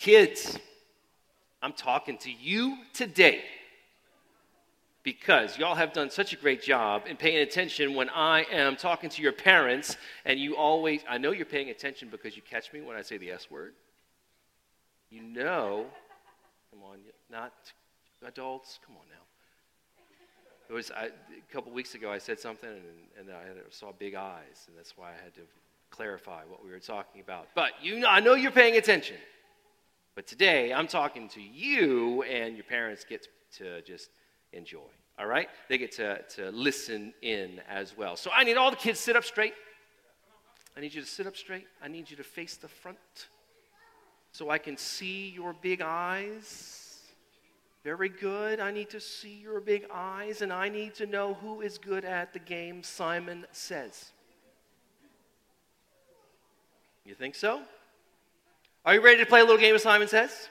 Kids, I'm talking to you today because y'all have done such a great job in paying attention when I am talking to your parents, and you always, I know you're paying attention because you catch me when I say the S word. You know, come on, not adults, come on now. It was I, a couple weeks ago. I said something, and, and I saw big eyes, and that's why I had to clarify what we were talking about. But you, know, I know you're paying attention. But today, I'm talking to you, and your parents get to just enjoy. All right? They get to, to listen in as well. So I need all the kids sit up straight. I need you to sit up straight. I need you to face the front so I can see your big eyes. Very good. I need to see your big eyes, and I need to know who is good at the game, Simon says. You think so? Are you ready to play a little game of Simon Says?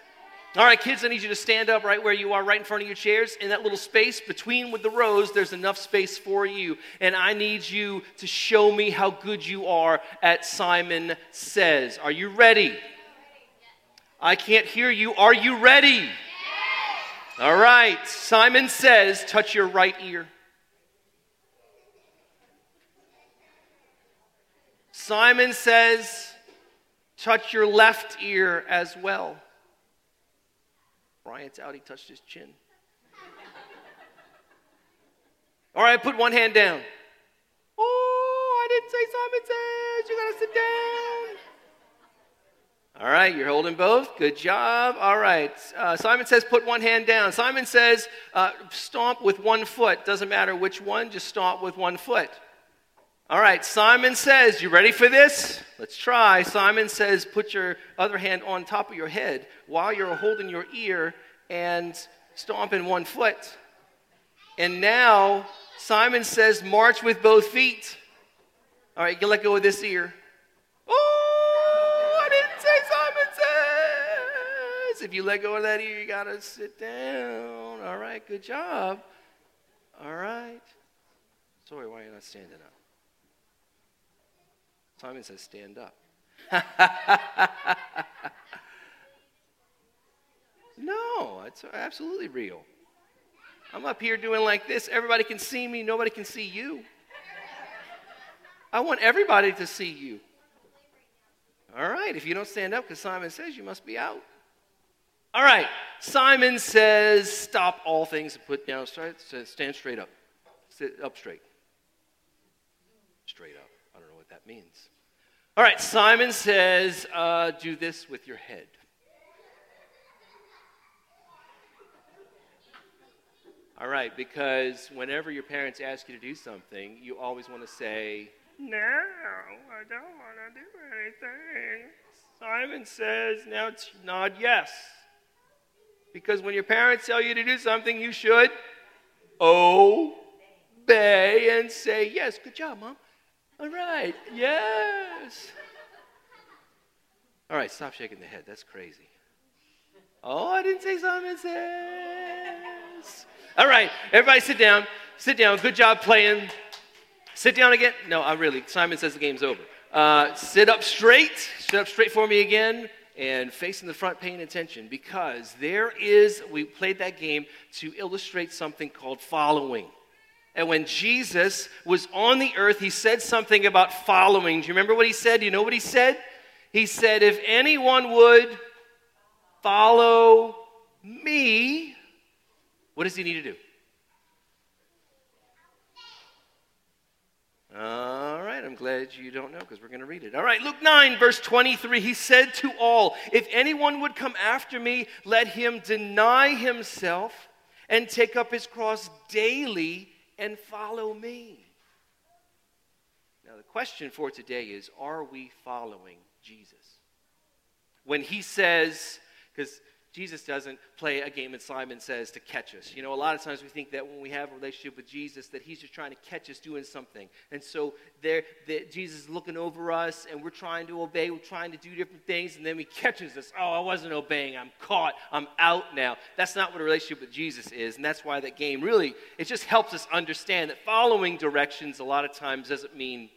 All right, kids, I need you to stand up right where you are, right in front of your chairs. In that little space between with the rows, there's enough space for you. And I need you to show me how good you are at Simon Says. Are you ready? I can't hear you. Are you ready? All right. Simon Says, touch your right ear. Simon says, touch your left ear as well. Bryant's out, he touched his chin. All right, put one hand down. Oh, I didn't say Simon says. You got to sit down. All right, you're holding both. Good job. All right. Uh, Simon says, put one hand down. Simon says, uh, stomp with one foot. Doesn't matter which one, just stomp with one foot. All right, Simon says, You ready for this? Let's try. Simon says, Put your other hand on top of your head while you're holding your ear and stomping one foot. And now, Simon says, March with both feet. All right, you let go of this ear. Oh, I didn't say Simon says. If you let go of that ear, you got to sit down. All right, good job. All right. Sorry, why are you not standing up? Simon says, Stand up. no, it's absolutely real. I'm up here doing like this. Everybody can see me, nobody can see you. I want everybody to see you. All right, if you don't stand up because Simon says you must be out. All right, Simon says, Stop all things and put down, stand straight up. Sit up straight. Straight up that means. All right, Simon says, uh, do this with your head. All right, because whenever your parents ask you to do something, you always want to say, No, I don't want to do anything. Simon says, Now nod yes. Because when your parents tell you to do something, you should obey and say, Yes, good job, mom. All right, yes. All right, stop shaking the head. That's crazy. Oh, I didn't say Simon says. All right, everybody sit down. Sit down. Good job playing. Sit down again. No, I really. Simon says the game's over. Uh, sit up straight. Sit up straight for me again and facing the front, paying attention because there is, we played that game to illustrate something called following. And when Jesus was on the earth, he said something about following. Do you remember what he said? Do you know what he said? He said, If anyone would follow me, what does he need to do? All right, I'm glad you don't know because we're going to read it. All right, Luke 9, verse 23, he said to all, If anyone would come after me, let him deny himself and take up his cross daily and follow me. Now, the question for today is are we following Jesus? When he says, because Jesus doesn't play a game and Simon says to catch us. You know, a lot of times we think that when we have a relationship with Jesus, that he's just trying to catch us doing something. And so there, that Jesus is looking over us and we're trying to obey, we're trying to do different things, and then he catches us. Oh, I wasn't obeying. I'm caught. I'm out now. That's not what a relationship with Jesus is. And that's why that game really, it just helps us understand that following directions a lot of times doesn't mean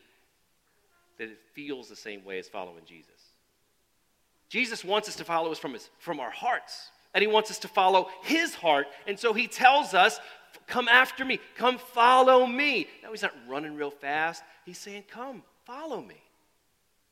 that it feels the same way as following Jesus. Jesus wants us to follow us from, his, from our hearts, and he wants us to follow his heart. And so he tells us, Come after me, come follow me. Now, he's not running real fast, he's saying, Come, follow me.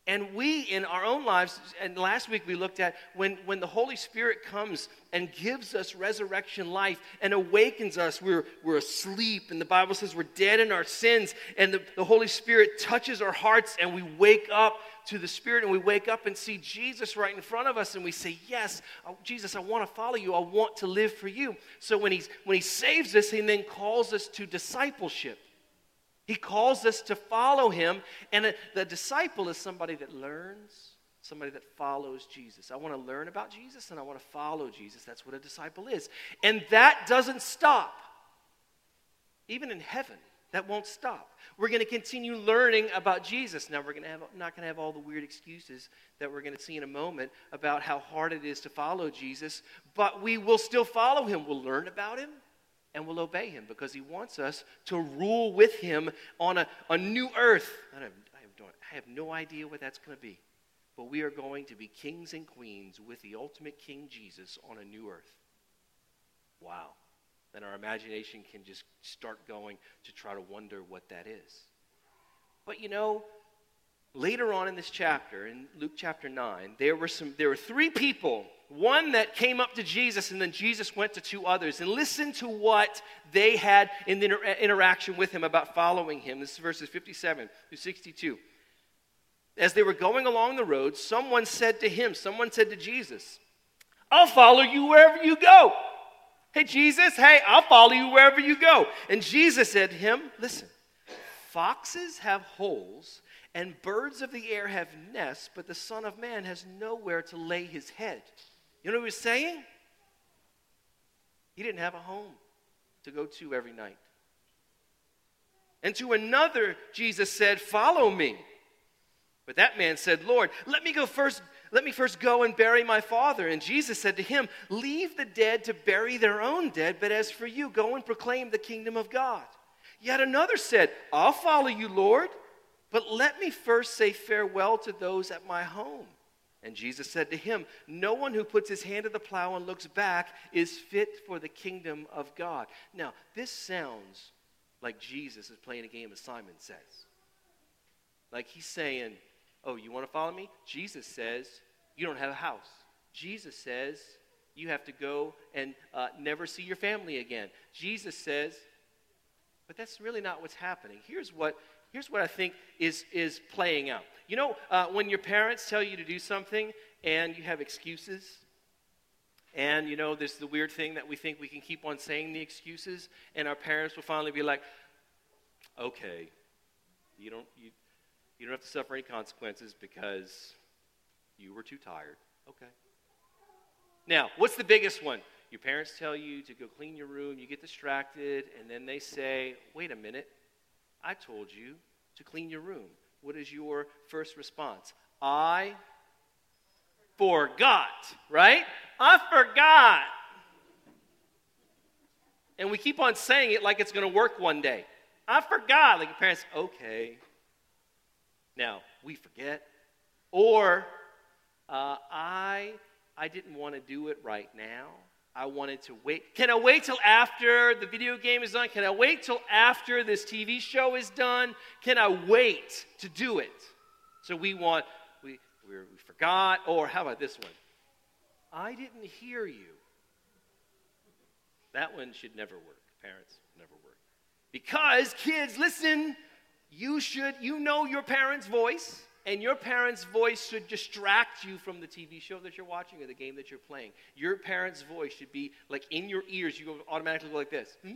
And we, in our own lives, and last week we looked at when, when the Holy Spirit comes and gives us resurrection life and awakens us, we're, we're asleep. And the Bible says we're dead in our sins. And the, the Holy Spirit touches our hearts and we wake up to the Spirit and we wake up and see Jesus right in front of us and we say, Yes, Jesus, I want to follow you. I want to live for you. So when, he's, when He saves us, He then calls us to discipleship. He calls us to follow him. And the disciple is somebody that learns, somebody that follows Jesus. I want to learn about Jesus and I want to follow Jesus. That's what a disciple is. And that doesn't stop. Even in heaven, that won't stop. We're going to continue learning about Jesus. Now, we're going to have, not going to have all the weird excuses that we're going to see in a moment about how hard it is to follow Jesus, but we will still follow him. We'll learn about him and we'll obey him because he wants us to rule with him on a, a new earth. I have, I, I have no idea what that's going to be, but we are going to be kings and queens with the ultimate King Jesus on a new earth. Wow. Then our imagination can just start going to try to wonder what that is. But you know, later on in this chapter, in Luke chapter 9, there were, some, there were three people one that came up to Jesus, and then Jesus went to two others. And listen to what they had in the inter- interaction with him about following him. This is verses 57 through 62. As they were going along the road, someone said to him, someone said to Jesus, I'll follow you wherever you go. Hey, Jesus, hey, I'll follow you wherever you go. And Jesus said to him, Listen, foxes have holes and birds of the air have nests, but the Son of Man has nowhere to lay his head. You know what he was saying? He didn't have a home to go to every night. And to another, Jesus said, Follow me. But that man said, Lord, let me go first. Let me first go and bury my father. And Jesus said to him, Leave the dead to bury their own dead, but as for you, go and proclaim the kingdom of God. Yet another said, I'll follow you, Lord, but let me first say farewell to those at my home. And Jesus said to him, No one who puts his hand to the plow and looks back is fit for the kingdom of God. Now, this sounds like Jesus is playing a game, as Simon says. Like he's saying, Oh, you want to follow me? Jesus says, You don't have a house. Jesus says, You have to go and uh, never see your family again. Jesus says, But that's really not what's happening. Here's what, here's what I think is, is playing out. You know, uh, when your parents tell you to do something and you have excuses, and you know, there's the weird thing that we think we can keep on saying the excuses, and our parents will finally be like, okay, you don't, you, you don't have to suffer any consequences because you were too tired. Okay. Now, what's the biggest one? Your parents tell you to go clean your room, you get distracted, and then they say, wait a minute, I told you to clean your room what is your first response? I forgot, right? I forgot. And we keep on saying it like it's going to work one day. I forgot. Like your parents, okay. Now, we forget. Or, uh, I, I didn't want to do it right now. I wanted to wait. Can I wait till after the video game is done? Can I wait till after this TV show is done? Can I wait to do it? So we want, we, we forgot, or how about this one? I didn't hear you. That one should never work. Parents, never work. Because, kids, listen, you should, you know your parents' voice and your parents' voice should distract you from the TV show that you're watching or the game that you're playing. Your parents' voice should be like in your ears. You automatically go like this. Hmm?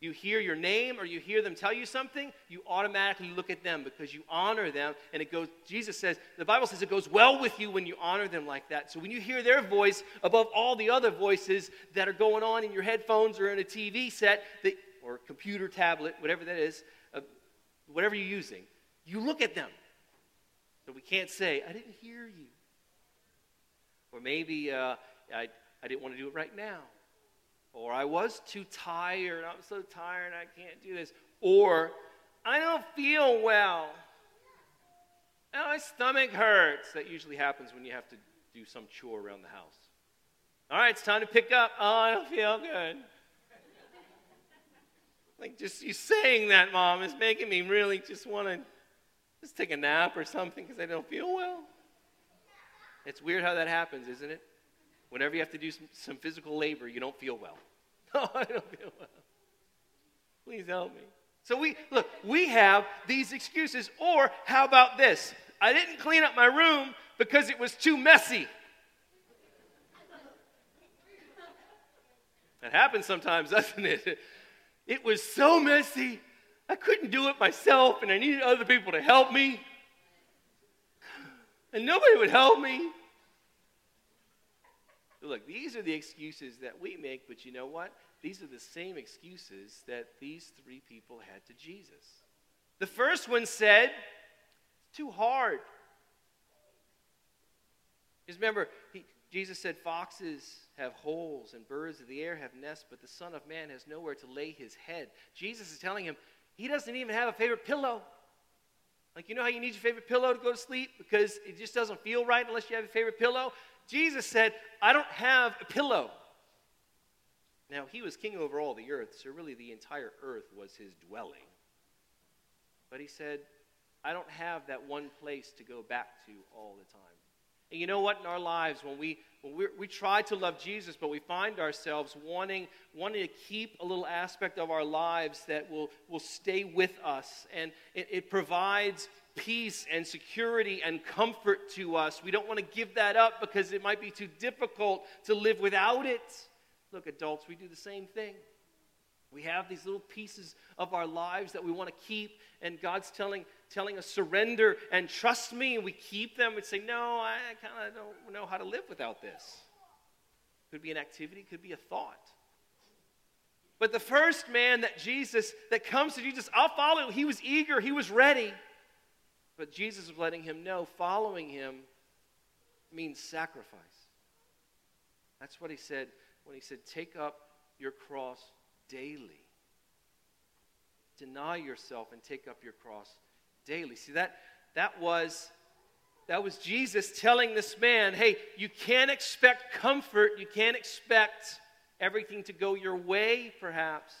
You hear your name or you hear them tell you something, you automatically look at them because you honor them. And it goes, Jesus says, the Bible says it goes well with you when you honor them like that. So when you hear their voice above all the other voices that are going on in your headphones or in a TV set that, or computer, tablet, whatever that is, uh, whatever you're using, you look at them. So we can't say, I didn't hear you. Or maybe uh, I, I didn't want to do it right now. Or I was too tired. I'm so tired, I can't do this. Or I don't feel well. Oh, my stomach hurts. That usually happens when you have to do some chore around the house. All right, it's time to pick up. Oh, I don't feel good. Like just you saying that, mom, is making me really just want to just take a nap or something because I don't feel well. It's weird how that happens, isn't it? Whenever you have to do some, some physical labor, you don't feel well. Oh, I don't feel well. Please help me. So we look, we have these excuses. Or how about this? I didn't clean up my room because it was too messy. That happens sometimes, doesn't it? It was so messy, I couldn't do it myself, and I needed other people to help me. And nobody would help me. Look, these are the excuses that we make, but you know what? These are the same excuses that these three people had to Jesus. The first one said, It's too hard. Because remember, he, Jesus said, Foxes have holes and birds of the air have nests, but the Son of Man has nowhere to lay his head. Jesus is telling him, He doesn't even have a favorite pillow. Like, you know how you need your favorite pillow to go to sleep because it just doesn't feel right unless you have a favorite pillow? Jesus said, I don't have a pillow. Now, he was king over all the earth, so really the entire earth was his dwelling. But he said, I don't have that one place to go back to all the time. And you know what? In our lives, when we when we we try to love Jesus, but we find ourselves wanting wanting to keep a little aspect of our lives that will will stay with us, and it, it provides peace and security and comfort to us. We don't want to give that up because it might be too difficult to live without it. Look, adults, we do the same thing. We have these little pieces of our lives that we want to keep, and God's telling, telling us surrender and trust me, and we keep them and say, No, I kind of don't know how to live without this. Could be an activity, could be a thought. But the first man that Jesus, that comes to Jesus, I'll follow, he was eager, he was ready. But Jesus was letting him know following him means sacrifice. That's what he said when he said, Take up your cross daily. Deny yourself and take up your cross daily. See, that, that was. That was Jesus telling this man, hey, you can't expect comfort. You can't expect everything to go your way, perhaps,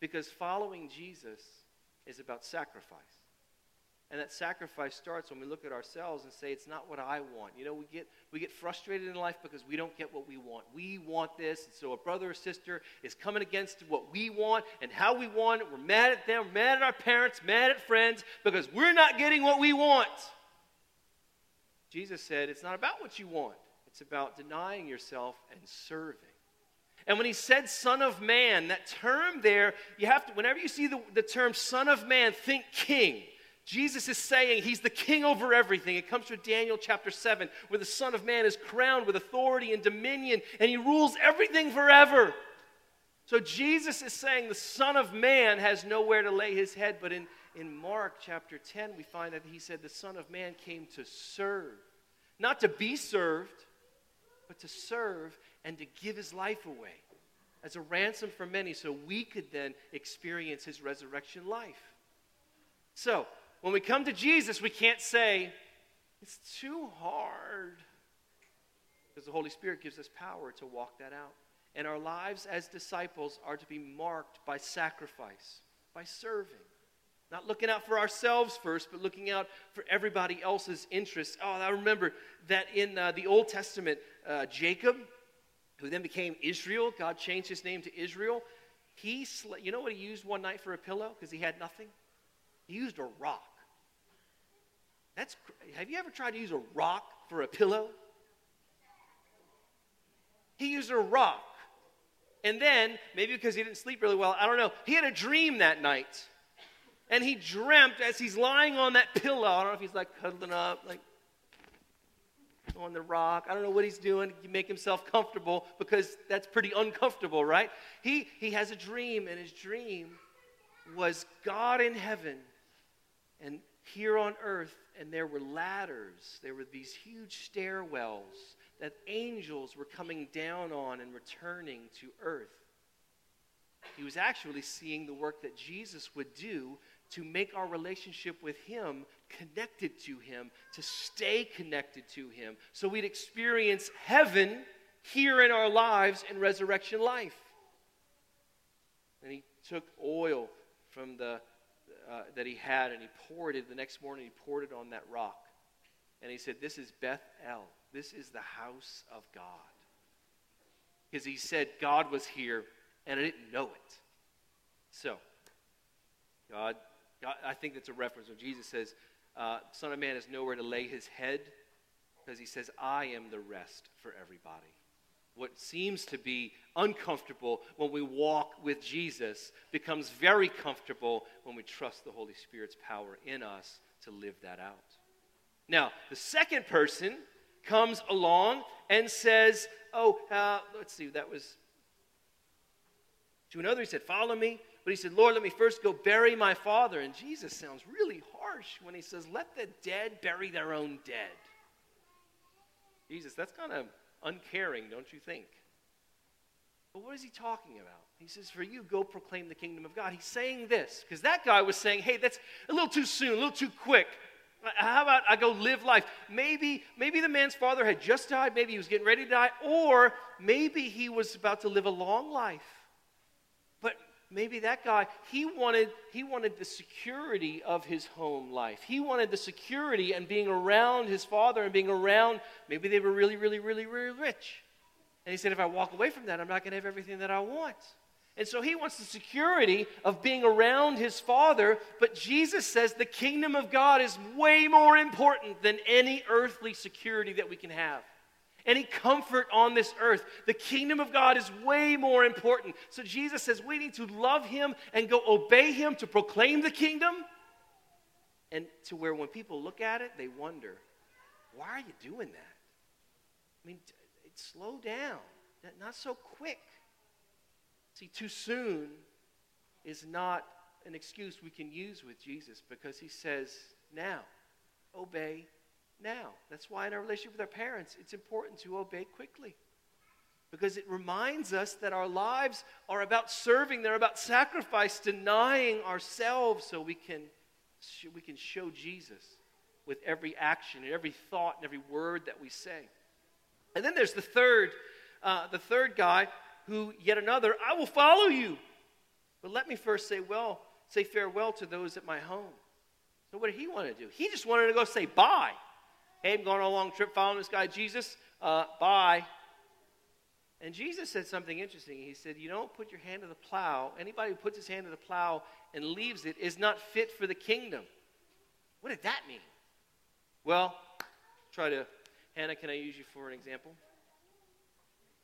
because following Jesus is about sacrifice. And that sacrifice starts when we look at ourselves and say, it's not what I want. You know, we get, we get frustrated in life because we don't get what we want. We want this. And so a brother or sister is coming against what we want and how we want it. We're mad at them, mad at our parents, mad at friends because we're not getting what we want. Jesus said, it's not about what you want, it's about denying yourself and serving. And when he said son of man, that term there, you have to, whenever you see the, the term son of man, think king. Jesus is saying he's the king over everything. It comes from Daniel chapter 7, where the Son of Man is crowned with authority and dominion, and he rules everything forever. So Jesus is saying the Son of Man has nowhere to lay his head. But in, in Mark chapter 10, we find that he said the Son of Man came to serve, not to be served, but to serve and to give his life away as a ransom for many so we could then experience his resurrection life. So, when we come to Jesus, we can't say, it's too hard. Because the Holy Spirit gives us power to walk that out. And our lives as disciples are to be marked by sacrifice, by serving. Not looking out for ourselves first, but looking out for everybody else's interests. Oh, I remember that in uh, the Old Testament, uh, Jacob, who then became Israel, God changed his name to Israel. He, sl- you know what he used one night for a pillow because he had nothing? He used a rock. That's have you ever tried to use a rock for a pillow? He used a rock. And then, maybe because he didn't sleep really well, I don't know, he had a dream that night. And he dreamt as he's lying on that pillow. I don't know if he's like cuddling up, like on the rock. I don't know what he's doing to make himself comfortable because that's pretty uncomfortable, right? He, he has a dream, and his dream was God in heaven and here on earth, and there were ladders, there were these huge stairwells that angels were coming down on and returning to earth. He was actually seeing the work that Jesus would do to make our relationship with Him connected to Him, to stay connected to Him, so we'd experience heaven here in our lives in resurrection life. And He took oil from the uh, that he had and he poured it the next morning he poured it on that rock. And he said this is beth el this is the house of god. Because he said god was here and i didn't know it. So god, god i think that's a reference when jesus says uh, son of man has nowhere to lay his head because he says i am the rest for everybody what seems to be uncomfortable when we walk with Jesus becomes very comfortable when we trust the Holy Spirit's power in us to live that out. Now, the second person comes along and says, Oh, uh, let's see, that was to another, he said, Follow me. But he said, Lord, let me first go bury my father. And Jesus sounds really harsh when he says, Let the dead bury their own dead. Jesus, that's kind of uncaring, don't you think? But what is he talking about? He says, For you, go proclaim the kingdom of God. He's saying this because that guy was saying, Hey, that's a little too soon, a little too quick. How about I go live life? Maybe, maybe the man's father had just died, maybe he was getting ready to die, or maybe he was about to live a long life. Maybe that guy, he wanted, he wanted the security of his home life. He wanted the security and being around his father and being around, maybe they were really, really, really, really rich. And he said, if I walk away from that, I'm not going to have everything that I want. And so he wants the security of being around his father, but Jesus says the kingdom of God is way more important than any earthly security that we can have. Any comfort on this earth. The kingdom of God is way more important. So Jesus says we need to love him and go obey him to proclaim the kingdom. And to where when people look at it, they wonder, why are you doing that? I mean, slow down, not so quick. See, too soon is not an excuse we can use with Jesus because he says, now, obey now. That's why in our relationship with our parents, it's important to obey quickly because it reminds us that our lives are about serving, they're about sacrifice, denying ourselves so we can, we can show Jesus with every action and every thought and every word that we say. And then there's the third, uh, the third guy who yet another, I will follow you. But let me first say well, say farewell to those at my home. So what did he want to do? He just wanted to go say bye. Hey, I'm going on a long trip following this guy, Jesus. Uh, bye. And Jesus said something interesting. He said, You don't put your hand to the plow. Anybody who puts his hand to the plow and leaves it is not fit for the kingdom. What did that mean? Well, try to Hannah, can I use you for an example?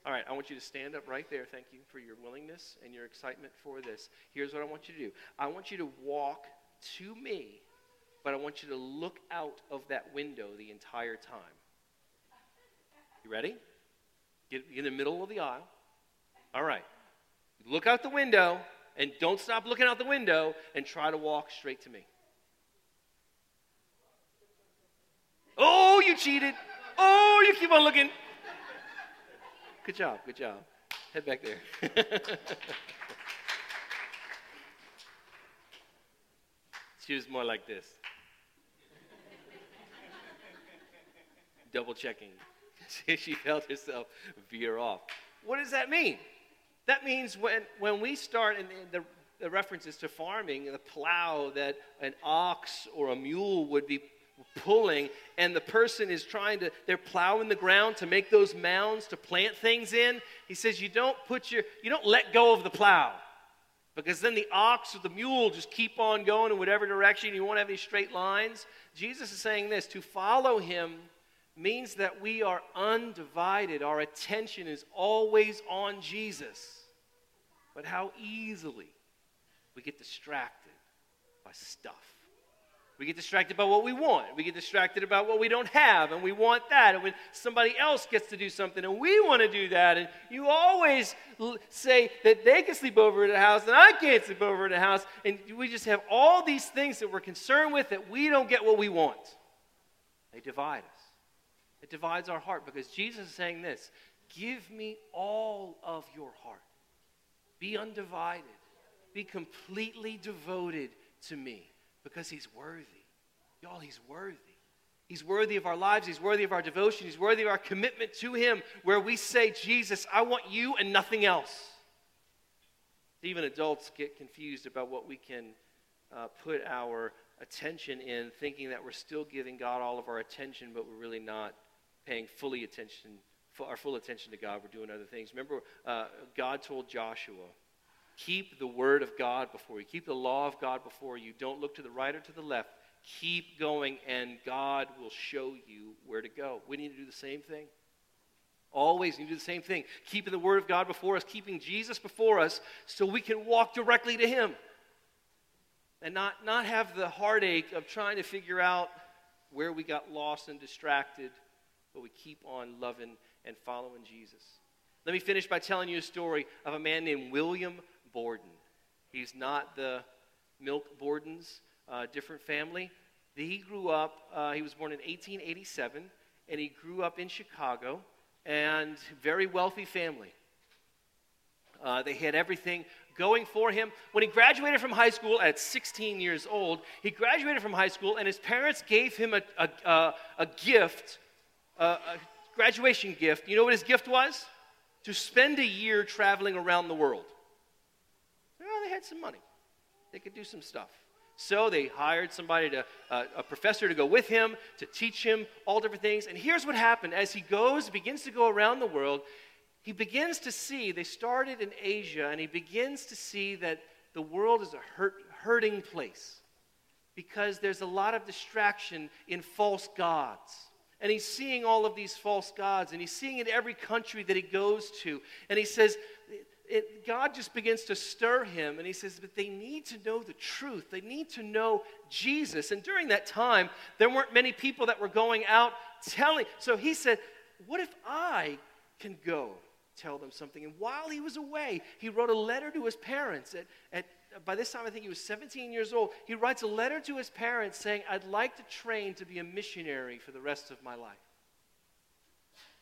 All right, I want you to stand up right there. Thank you for your willingness and your excitement for this. Here's what I want you to do I want you to walk to me, but I want you to look out of that window the entire time. You ready? Get in the middle of the aisle. All right. Look out the window and don't stop looking out the window and try to walk straight to me. Oh, you cheated. Oh, you keep on looking. Good job, good job. Head back there. she was more like this. Double checking. she felt herself veer off. What does that mean? That means when, when we start, and the, the references to farming, the plow that an ox or a mule would be pulling and the person is trying to they're plowing the ground to make those mounds to plant things in he says you don't put your you don't let go of the plow because then the ox or the mule just keep on going in whatever direction you won't have any straight lines jesus is saying this to follow him means that we are undivided our attention is always on jesus but how easily we get distracted by stuff we get distracted by what we want. We get distracted about what we don't have, and we want that. And when somebody else gets to do something, and we want to do that, and you always l- say that they can sleep over at the house, and I can't sleep over at the house, and we just have all these things that we're concerned with that we don't get what we want. They divide us. It divides our heart because Jesus is saying this Give me all of your heart. Be undivided. Be completely devoted to me. because he's worthy. Y'all, he's worthy. He's worthy of our lives. He's worthy of our devotion. He's worthy of our commitment to him, where we say, Jesus, I want you and nothing else. Even adults get confused about what we can uh, put our attention in, thinking that we're still giving God all of our attention, but we're really not paying fully attention, our full attention to God. We're doing other things. Remember, uh, God told Joshua, keep the word of God before you, keep the law of God before you. Don't look to the right or to the left. Keep going, and God will show you where to go. We need to do the same thing. Always need to do the same thing. Keeping the Word of God before us, keeping Jesus before us, so we can walk directly to Him. And not, not have the heartache of trying to figure out where we got lost and distracted, but we keep on loving and following Jesus. Let me finish by telling you a story of a man named William Borden. He's not the Milk Bordens, uh, different family. He grew up, uh, he was born in 1887, and he grew up in Chicago and very wealthy family. Uh, they had everything going for him. When he graduated from high school at 16 years old, he graduated from high school, and his parents gave him a, a, a, a gift, a, graduation gift. You know what his gift was? To spend a year traveling around the world. Well, they had some money, they could do some stuff. So they hired somebody to, uh, a professor to go with him to teach him all different things. And here's what happened as he goes, begins to go around the world, he begins to see, they started in Asia, and he begins to see that the world is a hurt, hurting place because there's a lot of distraction in false gods. And he's seeing all of these false gods, and he's seeing in every country that he goes to. And he says, it, God just begins to stir him, and he says, But they need to know the truth. They need to know Jesus. And during that time, there weren't many people that were going out telling. So he said, What if I can go tell them something? And while he was away, he wrote a letter to his parents. At, at, by this time, I think he was 17 years old. He writes a letter to his parents saying, I'd like to train to be a missionary for the rest of my life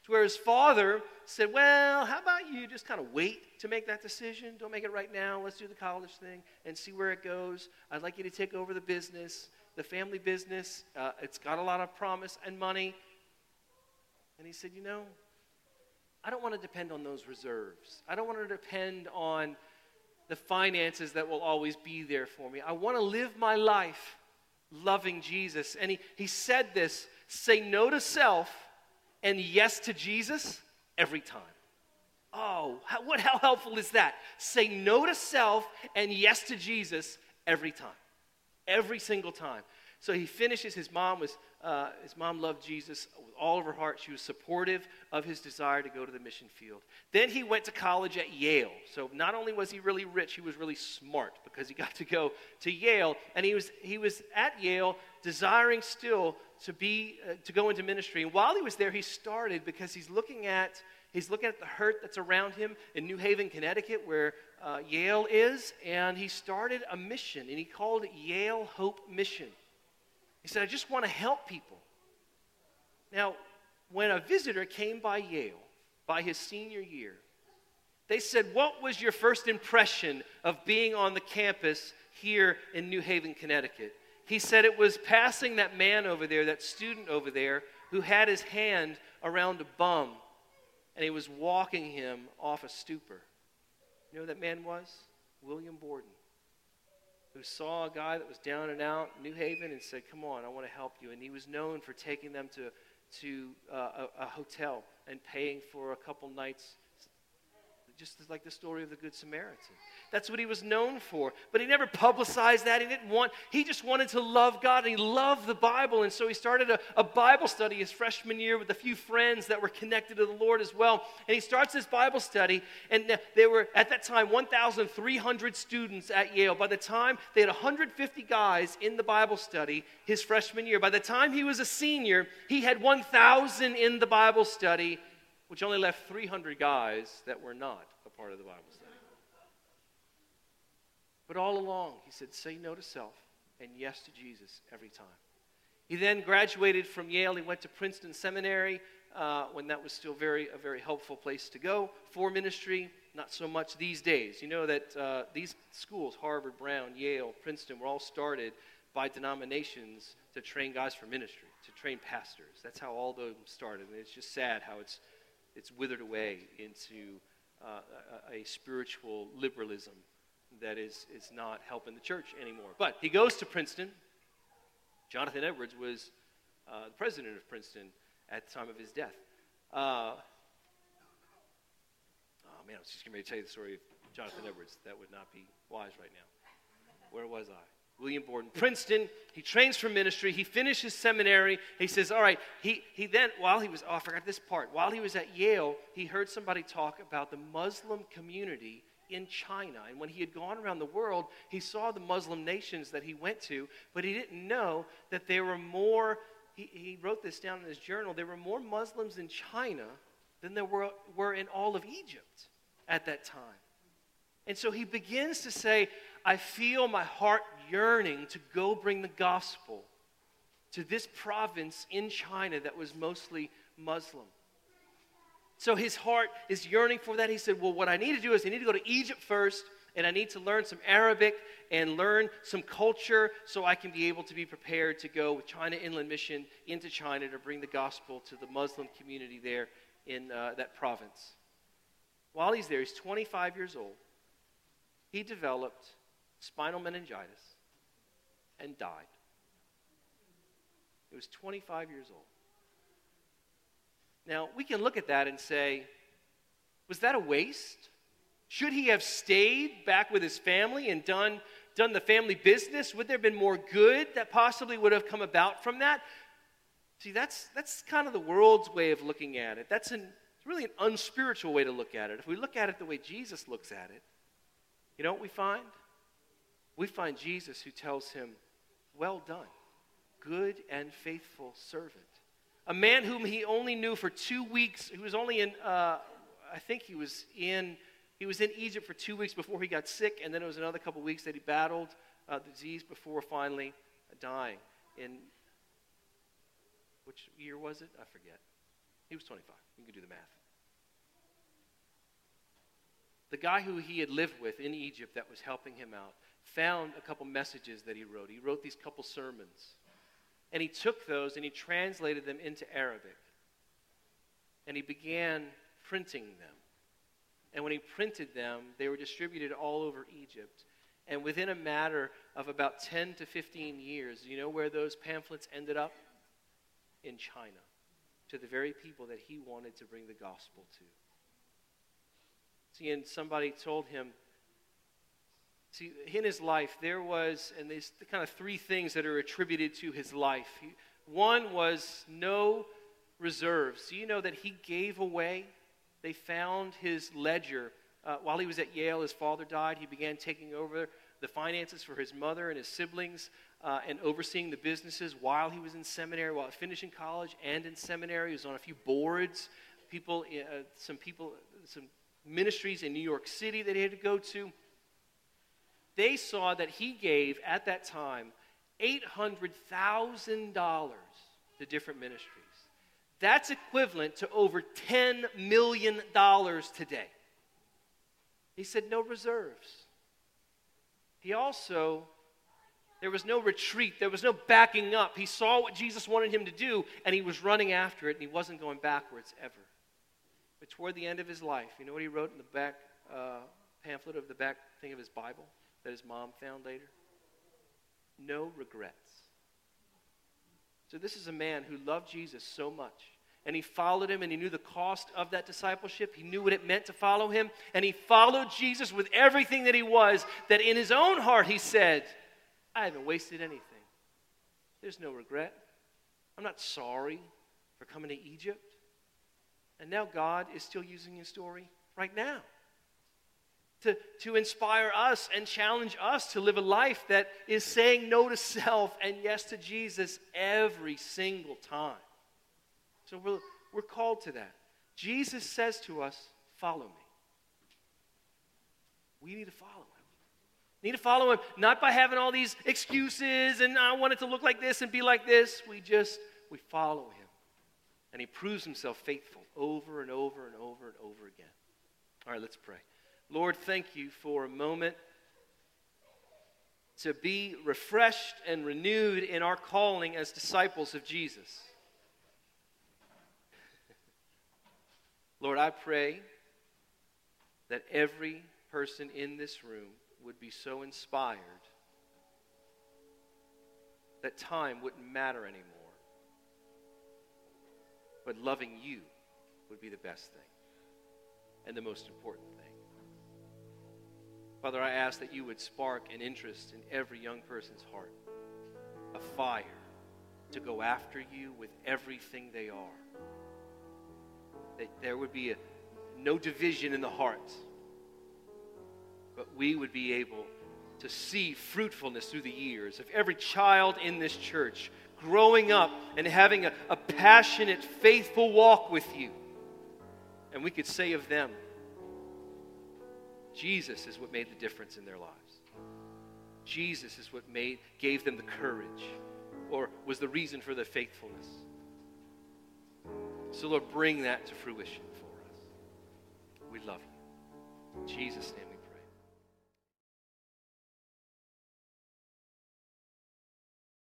to where his father said, Well, how about you just kind of wait to make that decision? Don't make it right now. Let's do the college thing and see where it goes. I'd like you to take over the business, the family business. Uh, it's got a lot of promise and money. And he said, You know, I don't want to depend on those reserves. I don't want to depend on the finances that will always be there for me. I want to live my life loving Jesus. And he, he said this say no to self and yes to Jesus every time. Oh, how, what, how helpful is that? Say no to self and yes to Jesus every time. Every single time. So he finishes. His mom was, uh, his mom loved Jesus with all of her heart. She was supportive of his desire to go to the mission field. Then he went to college at Yale. So not only was he really rich, he was really smart because he got to go to Yale. And he was, he was at Yale desiring still to be uh, to go into ministry. And while he was there, he started because he's looking at he's looking at the hurt that's around him in New Haven, Connecticut, where uh, Yale is, and he started a mission, and he called it Yale Hope Mission. He said, "I just want to help people." Now, when a visitor came by Yale by his senior year, they said, "What was your first impression of being on the campus here in New Haven, Connecticut?" He said it was passing that man over there, that student over there, who had his hand around a bum and he was walking him off a stupor. You know who that man was? William Borden, who saw a guy that was down and out, in New Haven, and said, Come on, I want to help you. And he was known for taking them to, to uh, a, a hotel and paying for a couple nights just like the story of the Good Samaritan. That's what he was known for. But he never publicized that. He didn't want, he just wanted to love God and he loved the Bible. And so he started a, a Bible study his freshman year with a few friends that were connected to the Lord as well. And he starts this Bible study, and uh, there were, at that time, 1,300 students at Yale. By the time they had 150 guys in the Bible study his freshman year, by the time he was a senior, he had 1,000 in the Bible study which only left 300 guys that were not a part of the Bible study. But all along, he said, say no to self and yes to Jesus every time. He then graduated from Yale. He went to Princeton Seminary uh, when that was still very a very helpful place to go for ministry. Not so much these days. You know that uh, these schools, Harvard, Brown, Yale, Princeton, were all started by denominations to train guys for ministry, to train pastors. That's how all those started. And it's just sad how it's, it's withered away into uh, a, spiritual liberalism that is, is not helping the church anymore. But he goes to Princeton. Jonathan Edwards was uh, the president of Princeton at the time of his death. Uh, oh man, I was just going to tell you the story of Jonathan Edwards. That would not be wise right now. Where was I? William Borden, Princeton. He trains for ministry. He finishes seminary. He says, All right. He, he then, while he was, oh, I forgot this part. While he was at Yale, he heard somebody talk about the Muslim community in China. And when he had gone around the world, he saw the Muslim nations that he went to, but he didn't know that there were more. He, he wrote this down in his journal. There were more Muslims in China than there were, were in all of Egypt at that time. And so he begins to say, I feel my heart yearning to go bring the gospel to this province in China that was mostly Muslim. So his heart is yearning for that. He said, Well, what I need to do is I need to go to Egypt first, and I need to learn some Arabic and learn some culture so I can be able to be prepared to go with China Inland Mission into China to bring the gospel to the Muslim community there in uh, that province. While he's there, he's 25 years old. He developed spinal meningitis and died. He was 25 years old. Now, we can look at that and say, was that a waste? Should he have stayed back with his family and done, done the family business? Would there have been more good that possibly would have come about from that? See, that's, that's kind of the world's way of looking at it. That's an, really an unspiritual way to look at it. If we look at it the way Jesus looks at it, you know what we find? We find Jesus who tells him, Well done, good and faithful servant a man whom he only knew for two weeks. He was only in, uh, I think he was in, he was in Egypt for two weeks before he got sick, and then it was another couple weeks that he battled uh, the disease before finally dying. In which year was it? I forget. He was 25. You can do the math. The guy who he had lived with in Egypt that was helping him out found a couple messages that he wrote. He wrote these couple sermons and he took those and he translated them into Arabic. And he began printing them. And when he printed them, they were distributed all over Egypt. And within a matter of about 10 to 15 years, you know where those pamphlets ended up? In China, to the very people that he wanted to bring the gospel to. See, and somebody told him, See, in his life, there was, and there's kind of three things that are attributed to his life. One was no reserves. Do you know that he gave away? They found his ledger. Uh, while he was at Yale, his father died. He began taking over the finances for his mother and his siblings uh, and overseeing the businesses while he was in seminary, while finishing college and in seminary. He was on a few boards, people, uh, some people, some ministries in New York City that he had to go to they saw that he gave at that time $800,000 to different ministries. That's equivalent to over $10 million today. He said, no reserves. He also, there was no retreat, there was no backing up. He saw what Jesus wanted him to do, and he was running after it, and he wasn't going backwards ever. But toward the end of his life, you know what he wrote in the back uh, pamphlet of the back thing of his Bible? That his mom found later? No regrets. So, this is a man who loved Jesus so much. And he followed him and he knew the cost of that discipleship. He knew what it meant to follow him. And he followed Jesus with everything that he was, that in his own heart he said, I haven't wasted anything. There's no regret. I'm not sorry for coming to Egypt. And now God is still using his story right now to, to inspire us and challenge us to live a life that is saying no to self and yes to Jesus every single time. So we're, we're called to that. Jesus says to us, Follow me. We need to follow him. We need to follow him not by having all these excuses and I want it to look like this and be like this. We just, we follow him. And he proves himself faithful over and over and over and over again. All right, let's pray. Lord, thank you for a moment to be refreshed and renewed in our calling as disciples of Jesus. Lord, I pray that every person in this room would be so inspired that time wouldn't matter anymore, but loving you would be the best thing and the most important thing. Father, I ask that you would spark an interest in every young person's heart, a fire to go after you with everything they are. That there would be a, no division in the heart, but we would be able to see fruitfulness through the years of every child in this church growing up and having a, a passionate, faithful walk with you. And we could say of them, Jesus is what made the difference in their lives. Jesus is what made, gave them the courage or was the reason for their faithfulness. So, Lord, bring that to fruition for us. We love you. In Jesus' name